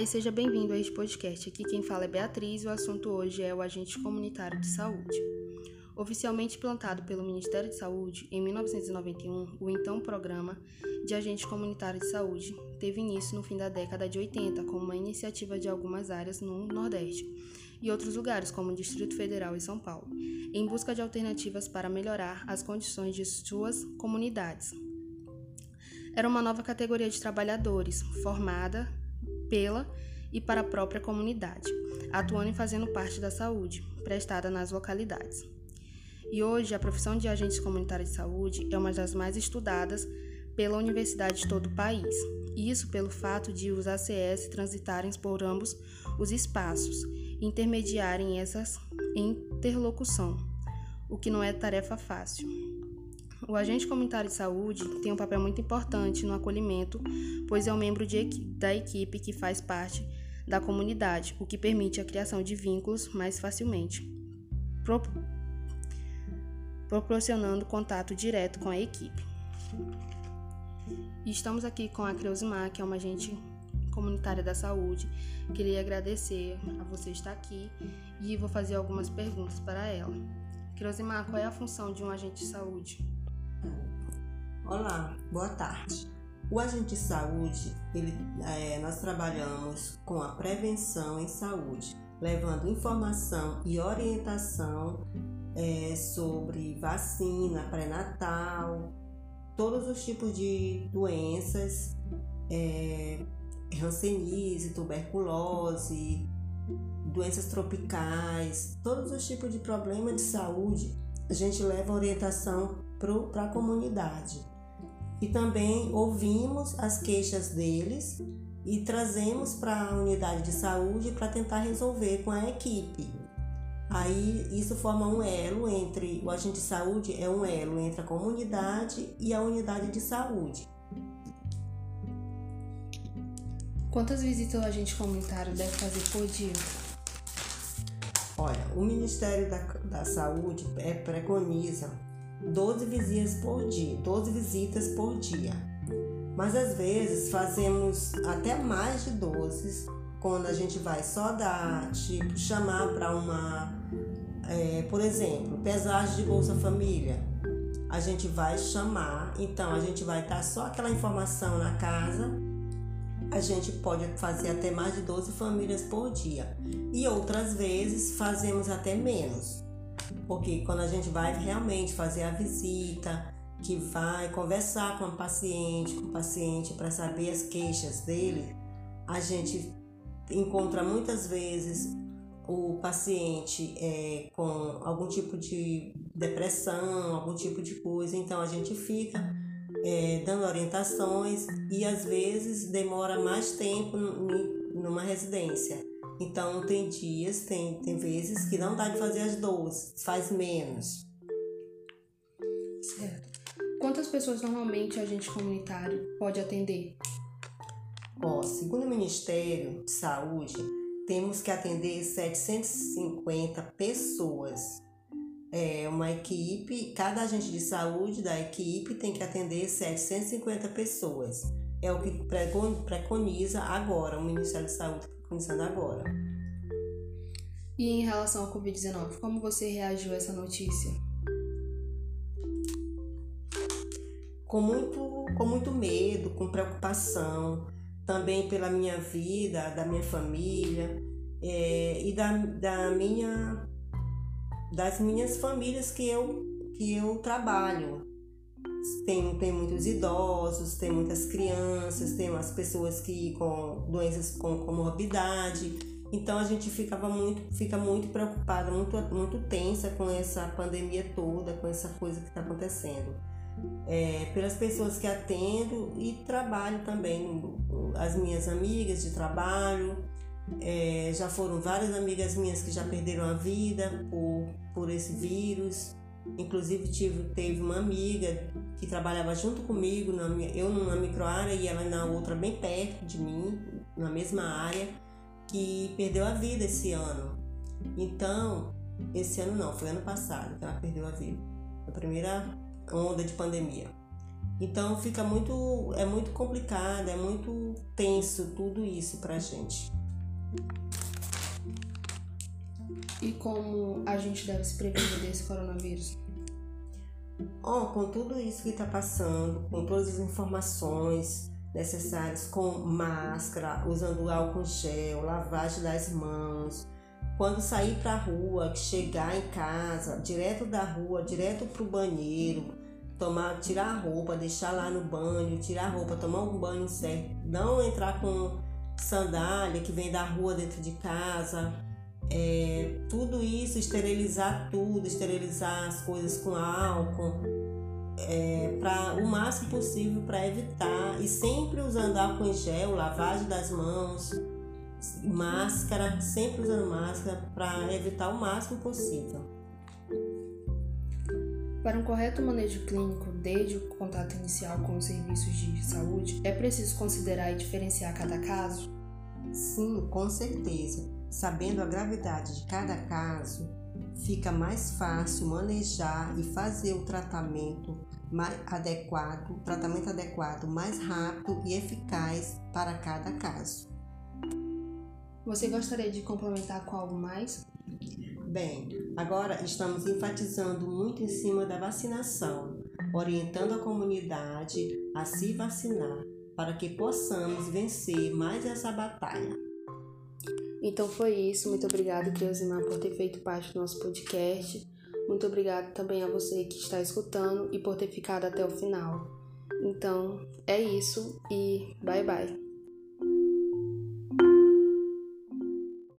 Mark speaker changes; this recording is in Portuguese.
Speaker 1: E seja bem-vindo a este podcast. Aqui quem fala é Beatriz e o assunto hoje é o agente comunitário de saúde. Oficialmente implantado pelo Ministério de Saúde em 1991, o então Programa de Agente Comunitário de Saúde teve início no fim da década de 80 como uma iniciativa de algumas áreas no Nordeste e outros lugares, como o Distrito Federal e São Paulo, em busca de alternativas para melhorar as condições de suas comunidades. Era uma nova categoria de trabalhadores, formada pela e para a própria comunidade, atuando e fazendo parte da saúde prestada nas localidades. E hoje a profissão de agente comunitário de saúde é uma das mais estudadas pela universidade de todo o país. Isso pelo fato de os ACS transitarem por ambos os espaços intermediarem essas interlocução, o que não é tarefa fácil. O agente comunitário de saúde tem um papel muito importante no acolhimento, pois é um membro de, da equipe que faz parte da comunidade, o que permite a criação de vínculos mais facilmente, pro, proporcionando contato direto com a equipe. E estamos aqui com a Creusimar, que é uma agente comunitária da saúde. Queria agradecer a você estar aqui e vou fazer algumas perguntas para ela. Creusimar, qual é a função de um agente de saúde?
Speaker 2: Olá, boa tarde. O agente de saúde, ele, é, nós trabalhamos com a prevenção em saúde, levando informação e orientação é, sobre vacina pré-natal, todos os tipos de doenças, é, hanseníase, tuberculose, doenças tropicais, todos os tipos de problema de saúde, a gente leva orientação para a comunidade e também ouvimos as queixas deles e trazemos para a unidade de saúde para tentar resolver com a equipe. Aí isso forma um elo entre o agente de saúde é um elo entre a comunidade e a unidade de saúde.
Speaker 1: Quantas visitas o agente comunitário deve fazer por dia?
Speaker 2: Olha, o Ministério da, da Saúde é, preconiza 12 visitas por dia, 12 visitas por dia. Mas às vezes fazemos até mais de 12 quando a gente vai só dar, tipo, chamar para uma, é, por exemplo, pesagem de Bolsa Família. A gente vai chamar, então a gente vai dar só aquela informação na casa. A gente pode fazer até mais de 12 famílias por dia. E outras vezes fazemos até menos. Porque quando a gente vai realmente fazer a visita, que vai conversar com o paciente, com o paciente para saber as queixas dele, a gente encontra muitas vezes o paciente é, com algum tipo de depressão, algum tipo de coisa, então a gente fica é, dando orientações e às vezes demora mais tempo numa residência. Então tem dias, tem, tem vezes que não dá de fazer as 12, faz menos.
Speaker 1: Certo. Quantas pessoas normalmente o agente comunitário pode atender?
Speaker 2: Ó, segundo o Ministério de Saúde, temos que atender 750 pessoas. É uma equipe, cada agente de saúde da equipe tem que atender 750 pessoas. É o que preconiza agora o Ministério de Saúde começando agora.
Speaker 1: E em relação ao Covid-19, como você reagiu a essa notícia?
Speaker 2: Com muito, com muito medo, com preocupação, também pela minha vida, da minha família é, e da, da minha, das minhas famílias que eu, que eu trabalho. Tem, tem muitos idosos, tem muitas crianças, tem umas pessoas que com doenças com comorbidade. Então a gente ficava muito, fica muito preocupada, muito, muito tensa com essa pandemia toda, com essa coisa que está acontecendo. É, pelas pessoas que atendo e trabalho também, as minhas amigas de trabalho, é, já foram várias amigas minhas que já perderam a vida por, por esse vírus. Inclusive tive, teve uma amiga que trabalhava junto comigo, na eu numa microárea e ela na outra bem perto de mim, na mesma área, que perdeu a vida esse ano. Então, esse ano não, foi ano passado que ela perdeu a vida. A primeira onda de pandemia. Então fica muito, é muito complicado, é muito tenso tudo isso pra gente.
Speaker 1: E como a gente deve se prevenir desse coronavírus?
Speaker 2: Oh, com tudo isso que está passando, com todas as informações necessárias, com máscara, usando álcool gel, lavagem das mãos, quando sair para a rua, chegar em casa, direto da rua, direto para o banheiro, tomar, tirar a roupa, deixar lá no banho, tirar a roupa, tomar um banho certo, não entrar com sandália que vem da rua dentro de casa, é, tudo isso, esterilizar tudo, esterilizar as coisas com álcool, é, para o máximo possível para evitar e sempre usando álcool em gel, lavagem das mãos, máscara, sempre usando máscara para evitar o máximo possível.
Speaker 1: Para um correto manejo clínico, desde o contato inicial com os serviços de saúde, é preciso considerar e diferenciar cada caso?
Speaker 2: Sim, com certeza. Sabendo a gravidade de cada caso, fica mais fácil manejar e fazer o tratamento mais adequado, tratamento adequado, mais rápido e eficaz para cada caso.
Speaker 1: Você gostaria de complementar com algo mais?
Speaker 2: Bem, agora estamos enfatizando muito em cima da vacinação, orientando a comunidade a se vacinar para que possamos vencer mais essa batalha.
Speaker 1: Então foi isso. Muito obrigada, Cleusimar, por ter feito parte do nosso podcast. Muito obrigada também a você que está escutando e por ter ficado até o final. Então é isso e bye bye.